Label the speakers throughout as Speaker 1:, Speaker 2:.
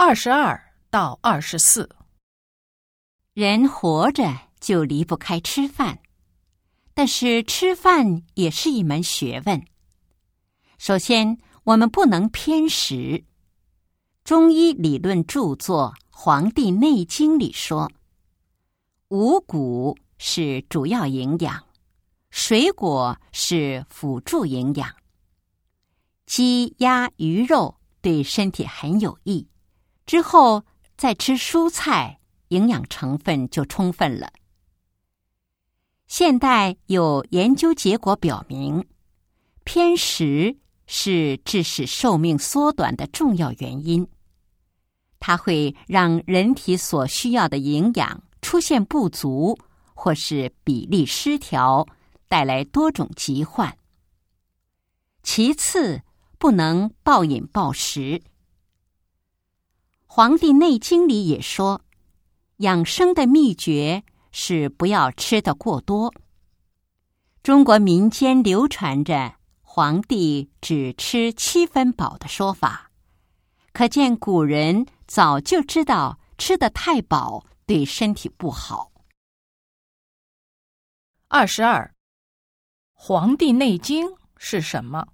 Speaker 1: 二十二到二十四，
Speaker 2: 人活着就离不开吃饭，但是吃饭也是一门学问。首先，我们不能偏食。中医理论著作《黄帝内经》里说，五谷是主要营养，水果是辅助营养，鸡、鸭、鱼肉对身体很有益。之后再吃蔬菜，营养成分就充分了。现代有研究结果表明，偏食是致使寿命缩短的重要原因。它会让人体所需要的营养出现不足，或是比例失调，带来多种疾患。其次，不能暴饮暴食。《黄帝内经》里也说，养生的秘诀是不要吃的过多。中国民间流传着“皇帝只吃七分饱”的说法，可见古人早就知道吃的太饱对身体不好。
Speaker 1: 二十二，《黄帝内经》是什么？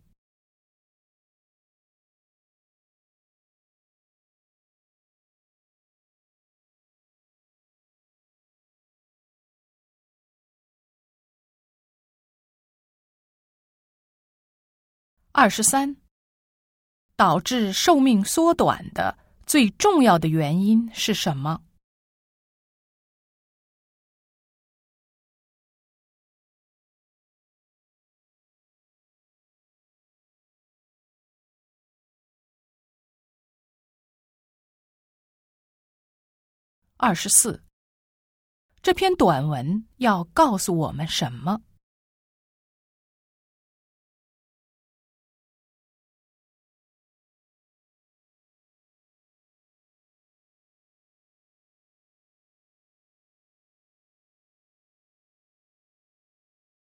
Speaker 1: 二十三，导致寿命缩短的最重要的原因是什么？二十四，这篇短文要告诉我们什么？